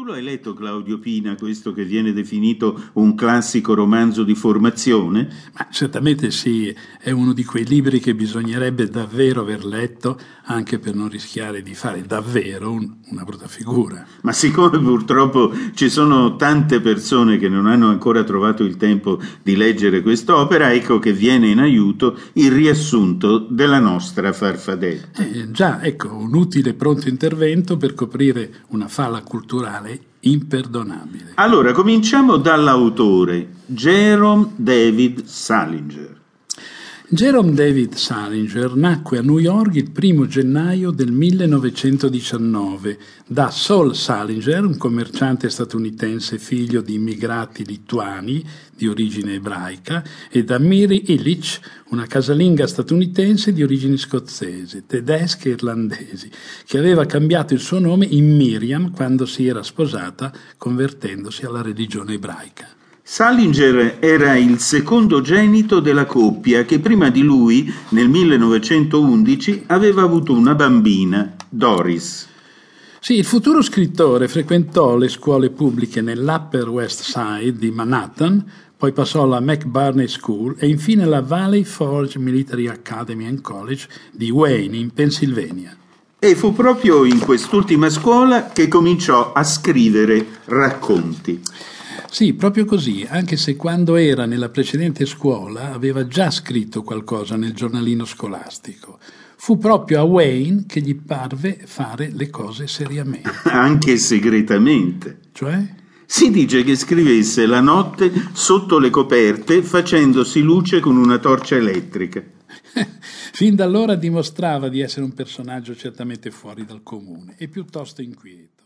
Tu lo hai letto, Claudio Pina, questo che viene definito un classico romanzo di formazione? Ma certamente sì, è uno di quei libri che bisognerebbe davvero aver letto, anche per non rischiare di fare davvero un, una brutta figura. Ma siccome purtroppo ci sono tante persone che non hanno ancora trovato il tempo di leggere quest'opera, ecco che viene in aiuto il riassunto della nostra farfadetta. Eh, già, ecco, un utile pronto intervento per coprire una falla culturale imperdonabile. Allora, cominciamo dall'autore, Jerome David Salinger. Jerome David Salinger nacque a New York il 1 gennaio del 1919 da Saul Salinger, un commerciante statunitense figlio di immigrati lituani di origine ebraica, e da Miri Illich, una casalinga statunitense di origini scozzesi, tedesche e irlandesi, che aveva cambiato il suo nome in Miriam quando si era sposata convertendosi alla religione ebraica. Salinger era il secondogenito della coppia che prima di lui, nel 1911, aveva avuto una bambina, Doris. Sì, il futuro scrittore frequentò le scuole pubbliche nell'Upper West Side di Manhattan, poi passò alla McBurney School e infine alla Valley Forge Military Academy and College di Wayne, in Pennsylvania. E fu proprio in quest'ultima scuola che cominciò a scrivere racconti. Sì, proprio così, anche se quando era nella precedente scuola aveva già scritto qualcosa nel giornalino scolastico. Fu proprio a Wayne che gli parve fare le cose seriamente. Anche segretamente. Cioè? Si dice che scrivesse la notte sotto le coperte facendosi luce con una torcia elettrica. fin da allora dimostrava di essere un personaggio certamente fuori dal comune e piuttosto inquieto.